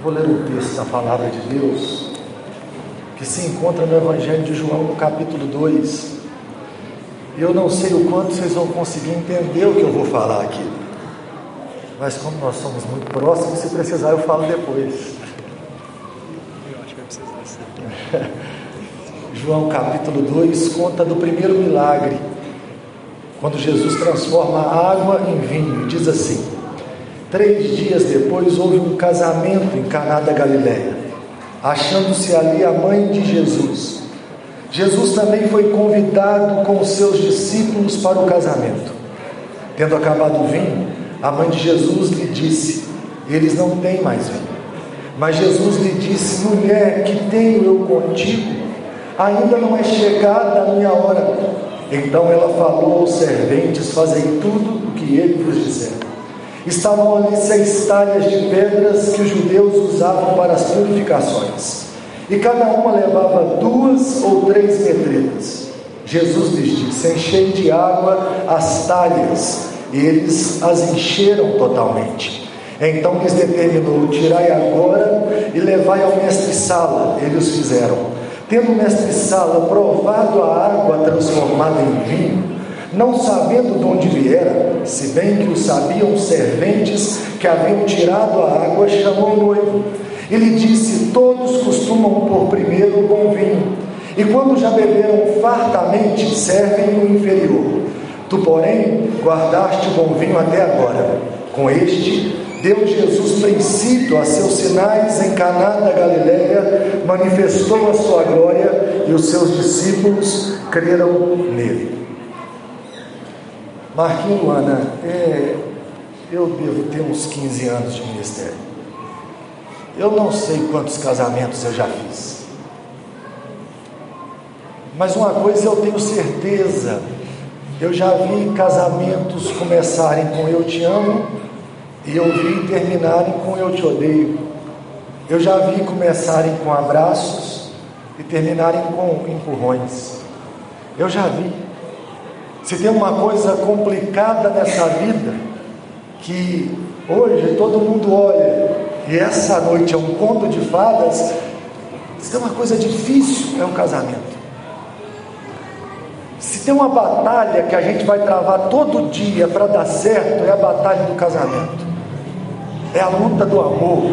Vou ler um texto da palavra de Deus que se encontra no Evangelho de João, no capítulo 2. Eu não sei o quanto vocês vão conseguir entender o que eu vou falar aqui. Mas como nós somos muito próximos, se precisar eu falo depois. Eu acho que vai precisar João capítulo 2 conta do primeiro milagre, quando Jesus transforma a água em vinho. Diz assim: Três dias depois houve um casamento em Caná da Galiléia, achando-se ali a mãe de Jesus. Jesus também foi convidado com os seus discípulos para o casamento. Tendo acabado o vinho, a mãe de Jesus lhe disse: Eles não têm mais vinho. Mas Jesus lhe disse: Mulher, que tenho eu contigo? Ainda não é chegada a minha hora. Então ela falou aos serventes: Fazei tudo o que ele vos disser. Estavam ali seis talhas de pedras que os judeus usavam para as purificações, e cada uma levava duas ou três metretas. Jesus lhes disse: Enchei de água as talhas, e eles as encheram totalmente. Então lhes determinou: Tirai agora e levai ao mestre-sala. Eles fizeram. Tendo o mestre-sala provado a água transformada em vinho, não sabendo de onde viera, se bem que o sabiam os serventes que haviam tirado a água, chamou o noivo. Ele disse: Todos costumam pôr primeiro o bom vinho, e quando já beberam fartamente, servem o inferior. Tu, porém, guardaste o bom vinho até agora. Com este, deu Jesus princípio a seus sinais em Caná da Galiléia, manifestou a sua glória e os seus discípulos creram nele. Marquinhos Luana, é, eu devo ter uns 15 anos de ministério. Eu não sei quantos casamentos eu já fiz. Mas uma coisa eu tenho certeza, eu já vi casamentos começarem com eu te amo e eu vi terminarem com eu te odeio. Eu já vi começarem com abraços e terminarem com empurrões. Eu já vi. Se tem uma coisa complicada nessa vida, que hoje todo mundo olha, e essa noite é um conto de fadas, se tem uma coisa difícil, é o casamento. Se tem uma batalha que a gente vai travar todo dia para dar certo, é a batalha do casamento, é a luta do amor,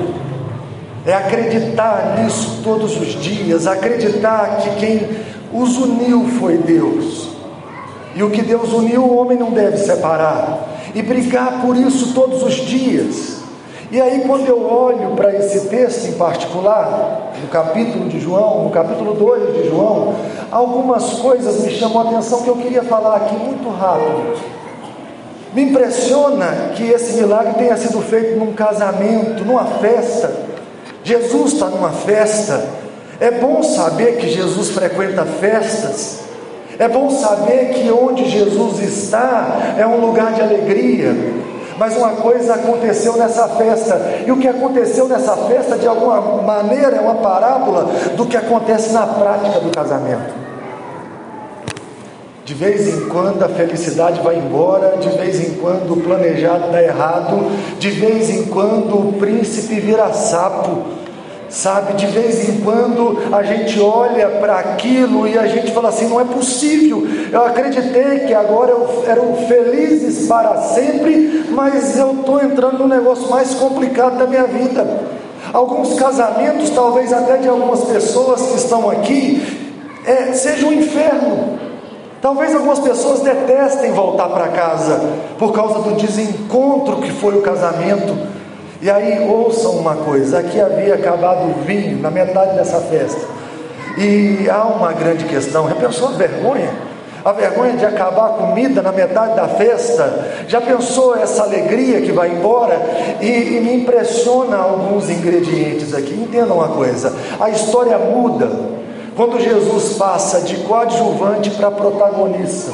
é acreditar nisso todos os dias, acreditar que quem os uniu foi Deus e o que Deus uniu, o homem não deve separar. E brigar por isso todos os dias. E aí, quando eu olho para esse texto em particular, no capítulo de João, no capítulo 2 de João, algumas coisas me chamam a atenção que eu queria falar aqui muito rápido. Me impressiona que esse milagre tenha sido feito num casamento, numa festa. Jesus está numa festa. É bom saber que Jesus frequenta festas. É bom saber que onde Jesus está é um lugar de alegria. Mas uma coisa aconteceu nessa festa, e o que aconteceu nessa festa, de alguma maneira, é uma parábola do que acontece na prática do casamento. De vez em quando a felicidade vai embora, de vez em quando o planejado dá errado, de vez em quando o príncipe vira sapo Sabe, de vez em quando a gente olha para aquilo e a gente fala assim: não é possível. Eu acreditei que agora eu, eram felizes para sempre, mas eu estou entrando no negócio mais complicado da minha vida. Alguns casamentos, talvez até de algumas pessoas que estão aqui, é, seja um inferno. Talvez algumas pessoas detestem voltar para casa por causa do desencontro que foi o casamento e aí ouçam uma coisa: aqui havia acabado o vinho na metade dessa festa. E há uma grande questão: já pensou a vergonha? A vergonha de acabar a comida na metade da festa? Já pensou essa alegria que vai embora? E, e me impressiona alguns ingredientes aqui. Entendam uma coisa: a história muda quando Jesus passa de coadjuvante para protagonista.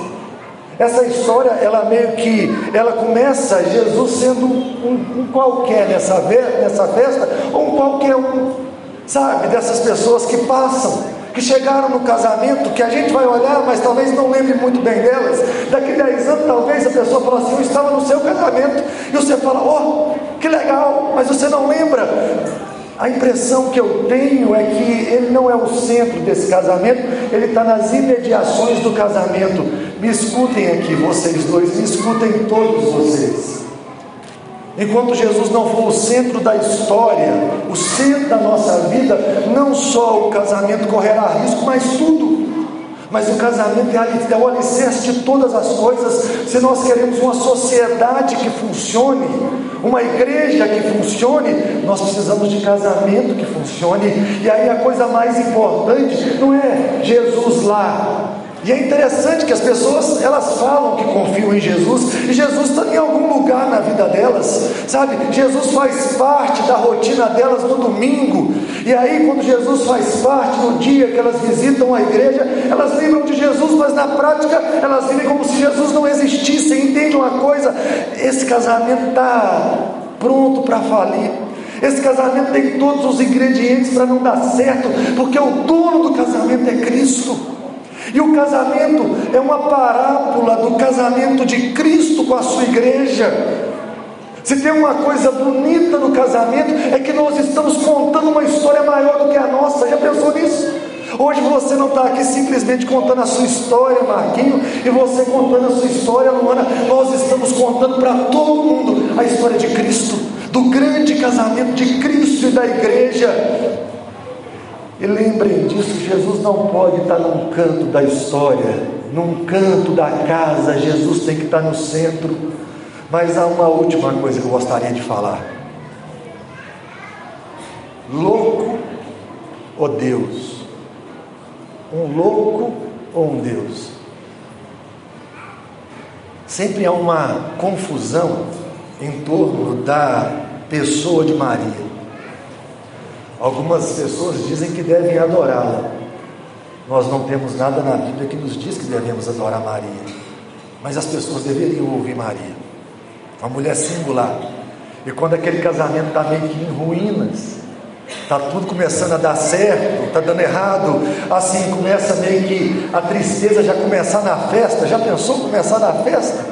Essa história, ela meio que, ela começa Jesus sendo um, um qualquer nessa, nessa festa, ou um qualquer um, sabe, dessas pessoas que passam, que chegaram no casamento, que a gente vai olhar, mas talvez não lembre muito bem delas. Daqui 10 anos, talvez a pessoa fala assim: Eu estava no seu casamento, e você fala: Oh, que legal, mas você não lembra A impressão que eu tenho é que ele não é o centro desse casamento, ele está nas imediações do casamento. Me escutem aqui, vocês dois, me escutem todos vocês. Enquanto Jesus não for o centro da história, o centro da nossa vida, não só o casamento correrá risco, mas tudo. Mas o casamento é o alicerce de todas as coisas. Se nós queremos uma sociedade que funcione, uma igreja que funcione, nós precisamos de casamento que funcione. E aí a coisa mais importante não é Jesus lá, e é interessante que as pessoas elas falam que confiam em Jesus e Jesus está em algum lugar na vida delas, sabe? Jesus faz parte da rotina delas no domingo. E aí, quando Jesus faz parte no dia que elas visitam a igreja, elas lembram de Jesus, mas na prática elas vivem como se Jesus não existisse. Entende uma coisa? Esse casamento está pronto para falir. Esse casamento tem todos os ingredientes para não dar certo, porque o dono do casamento é Cristo. E o casamento é uma parábola do casamento de Cristo com a sua igreja. Se tem uma coisa bonita no casamento, é que nós estamos contando uma história maior do que a nossa. Já pensou nisso? Hoje você não está aqui simplesmente contando a sua história, Marquinho, e você contando a sua história, Luana. Nós estamos contando para todo mundo a história de Cristo, do grande casamento de Cristo e da igreja. E lembrem disso: Jesus não pode estar num canto da história, num canto da casa, Jesus tem que estar no centro. Mas há uma última coisa que eu gostaria de falar: louco ou Deus? Um louco ou um Deus? Sempre há uma confusão em torno da pessoa de Maria. Algumas pessoas dizem que devem adorá-la. Nós não temos nada na Bíblia que nos diz que devemos adorar Maria. Mas as pessoas deveriam ouvir Maria. Uma mulher singular. E quando aquele casamento está meio que em ruínas, está tudo começando a dar certo, está dando errado, assim começa meio que a tristeza já começar na festa. Já pensou começar na festa?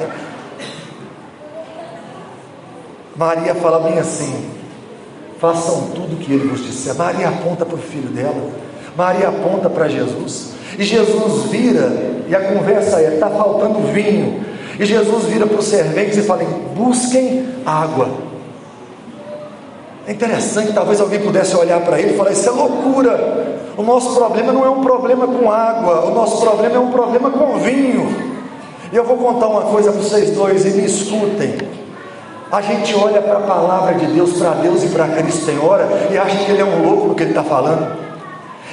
Maria fala bem assim: façam tudo o que ele vos disser. Maria aponta para o filho dela, Maria aponta para Jesus, e Jesus vira, e a conversa é: está faltando vinho. E Jesus vira para os serventes e fala: busquem água. É interessante, talvez alguém pudesse olhar para ele e falar: Isso é loucura. O nosso problema não é um problema com água, o nosso problema é um problema com vinho. E eu vou contar uma coisa para vocês dois e me escutem. A gente olha para a palavra de Deus, para Deus e para Cristo tem hora e acha que ele é um louco no que ele está falando.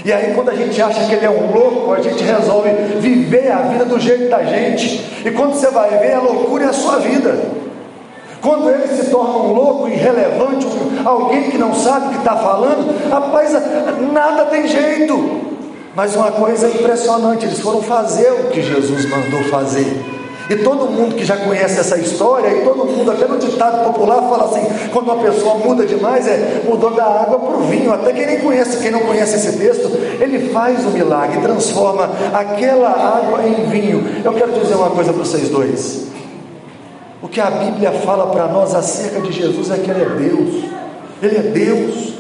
E aí, quando a gente acha que ele é um louco, a gente resolve viver a vida do jeito da gente. E quando você vai ver, a loucura é a sua vida. Quando ele se torna um louco, irrelevante, alguém que não sabe o que está falando, rapaz, nada tem jeito. Mas uma coisa impressionante, eles foram fazer o que Jesus mandou fazer. E todo mundo que já conhece essa história, e todo mundo, até no ditado popular, fala assim: quando uma pessoa muda demais, é mudou da água para o vinho. Até quem nem conhece, quem não conhece esse texto, ele faz o milagre, transforma aquela água em vinho. Eu quero dizer uma coisa para vocês dois. O que a Bíblia fala para nós acerca de Jesus é que Ele é Deus. Ele é Deus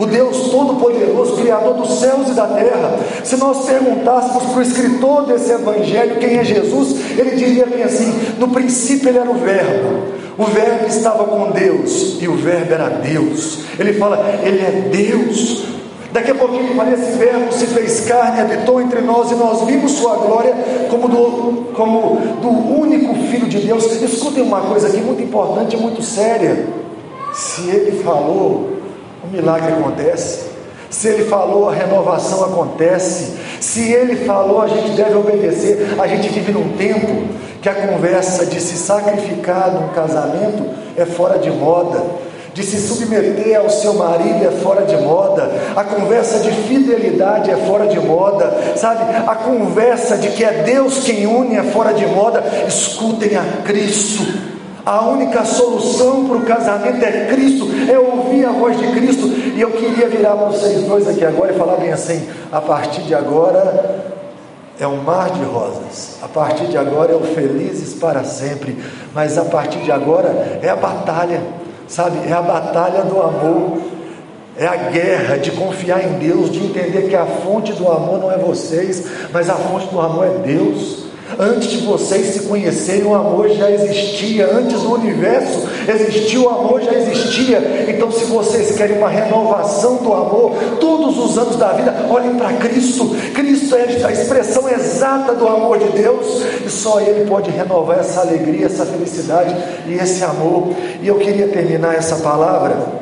o Deus Todo-Poderoso, Criador dos céus e da terra. Se nós perguntássemos para o escritor desse Evangelho quem é Jesus, ele diria bem assim: no princípio ele era o Verbo, o Verbo estava com Deus e o Verbo era Deus. Ele fala, ele é Deus. Daqui a pouquinho ele fala: esse Verbo se fez carne, habitou entre nós e nós vimos Sua glória como do, como do único Filho de Deus. Escutem uma coisa aqui muito importante e muito séria. Se ele falou milagre acontece. Se ele falou, a renovação acontece. Se ele falou, a gente deve obedecer. A gente vive num tempo que a conversa de se sacrificar num casamento é fora de moda. De se submeter ao seu marido é fora de moda, a conversa de fidelidade é fora de moda, sabe? A conversa de que é Deus quem une é fora de moda. Escutem a Cristo, a única solução para o casamento é Cristo, é ouvir a voz de Cristo. E eu queria virar para vocês dois aqui agora e falar bem assim: a partir de agora é um mar de rosas, a partir de agora é o felizes para sempre, mas a partir de agora é a batalha, sabe? É a batalha do amor. É a guerra de confiar em Deus, de entender que a fonte do amor não é vocês, mas a fonte do amor é Deus. Antes de vocês se conhecerem, o amor já existia. Antes do universo existir, o amor já existia. Então, se vocês querem uma renovação do amor, todos os anos da vida, olhem para Cristo. Cristo é a expressão exata do amor de Deus. E só Ele pode renovar essa alegria, essa felicidade e esse amor. E eu queria terminar essa palavra,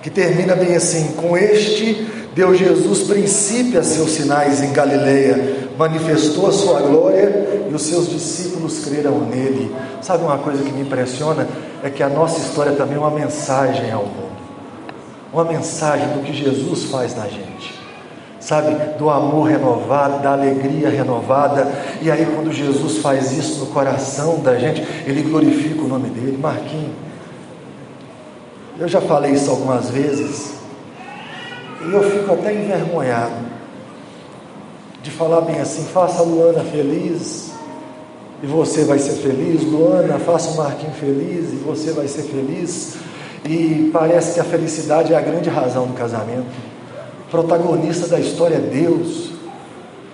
que termina bem assim: com este deu Jesus princípio a seus sinais em Galileia, manifestou a sua glória e os seus discípulos creram nele. Sabe uma coisa que me impressiona? É que a nossa história também é uma mensagem ao mundo, uma mensagem do que Jesus faz na gente. Sabe, do amor renovado, da alegria renovada, e aí, quando Jesus faz isso no coração da gente, ele glorifica o nome dele. Marquinhos, eu já falei isso algumas vezes, e eu fico até envergonhado de falar bem assim: faça a Luana feliz e você vai ser feliz. Luana, faça o Marquinhos feliz e você vai ser feliz. E parece que a felicidade é a grande razão do casamento. Protagonista da história é Deus.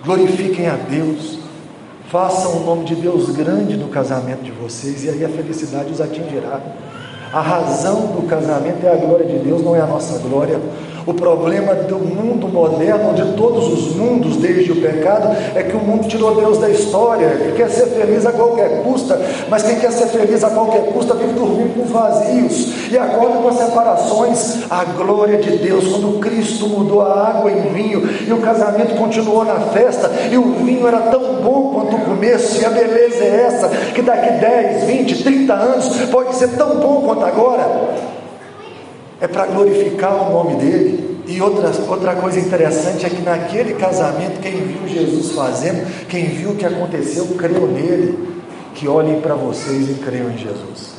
Glorifiquem a Deus. Façam o nome de Deus grande no casamento de vocês e aí a felicidade os atingirá. A razão do casamento é a glória de Deus, não é a nossa glória. O problema do mundo moderno, de todos os mundos desde o pecado, é que o mundo tirou Deus da história, que quer ser feliz a qualquer custa, mas quem quer ser feliz a qualquer custa vive dormindo com vazios e acorda com as separações. A glória de Deus, quando Cristo mudou a água em vinho e o casamento continuou na festa, e o vinho era tão bom quanto o começo, e a beleza é essa, que daqui 10, 20, 30 anos pode ser tão bom quanto agora é para glorificar o nome dele. E outra, outra coisa interessante é que naquele casamento, quem viu Jesus fazendo, quem viu o que aconteceu, creu nele. Que olhem para vocês e creiam em Jesus.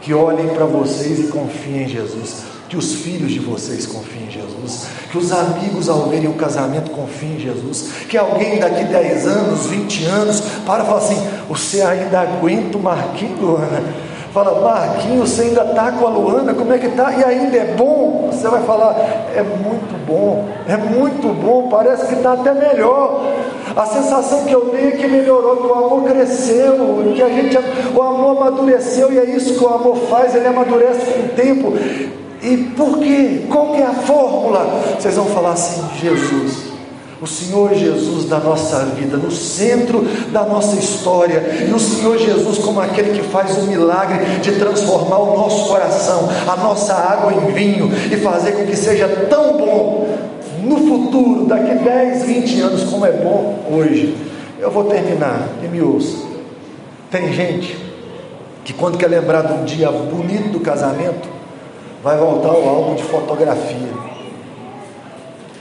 Que olhem para vocês e confiem em Jesus. Que os filhos de vocês confiem em Jesus. Que os amigos, ao verem o casamento, confiem em Jesus. Que alguém daqui 10 anos, 20 anos, para e fala assim: Você ainda aguenta o Marquinhos, Luana? Fala, Marquinhos, você ainda está com a Luana, como é que está? E ainda é bom? Você vai falar, é muito bom, é muito bom, parece que está até melhor. A sensação que eu tenho é que melhorou, que o amor cresceu, que a gente, o amor amadureceu, e é isso que o amor faz, ele amadurece com o tempo. E por quê? Qual que é a fórmula? Vocês vão falar assim, Jesus o Senhor Jesus da nossa vida, no centro da nossa história, e o Senhor Jesus como aquele que faz o milagre de transformar o nosso coração, a nossa água em vinho e fazer com que seja tão bom no futuro, daqui 10, 20 anos, como é bom hoje. Eu vou terminar e me ouça. Tem gente que quando quer lembrar de um dia bonito do casamento, vai voltar ao álbum de fotografia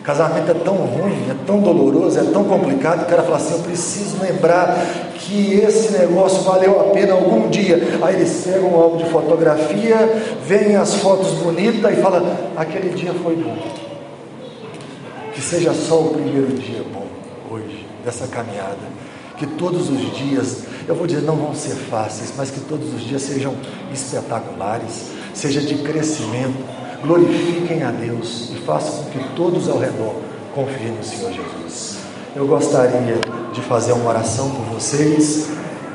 Casamento é tão ruim, é tão doloroso, é tão complicado, o cara fala assim: eu preciso lembrar que esse negócio valeu a pena algum dia. Aí eles pegam um álbum de fotografia, veem as fotos bonitas e fala: aquele dia foi bom. Que seja só o primeiro dia bom hoje, dessa caminhada. Que todos os dias, eu vou dizer, não vão ser fáceis, mas que todos os dias sejam espetaculares, seja de crescimento glorifiquem a Deus e façam com que todos ao redor confiem no Senhor Jesus. Eu gostaria de fazer uma oração por vocês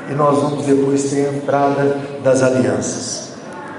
e nós vamos depois ter a entrada das alianças.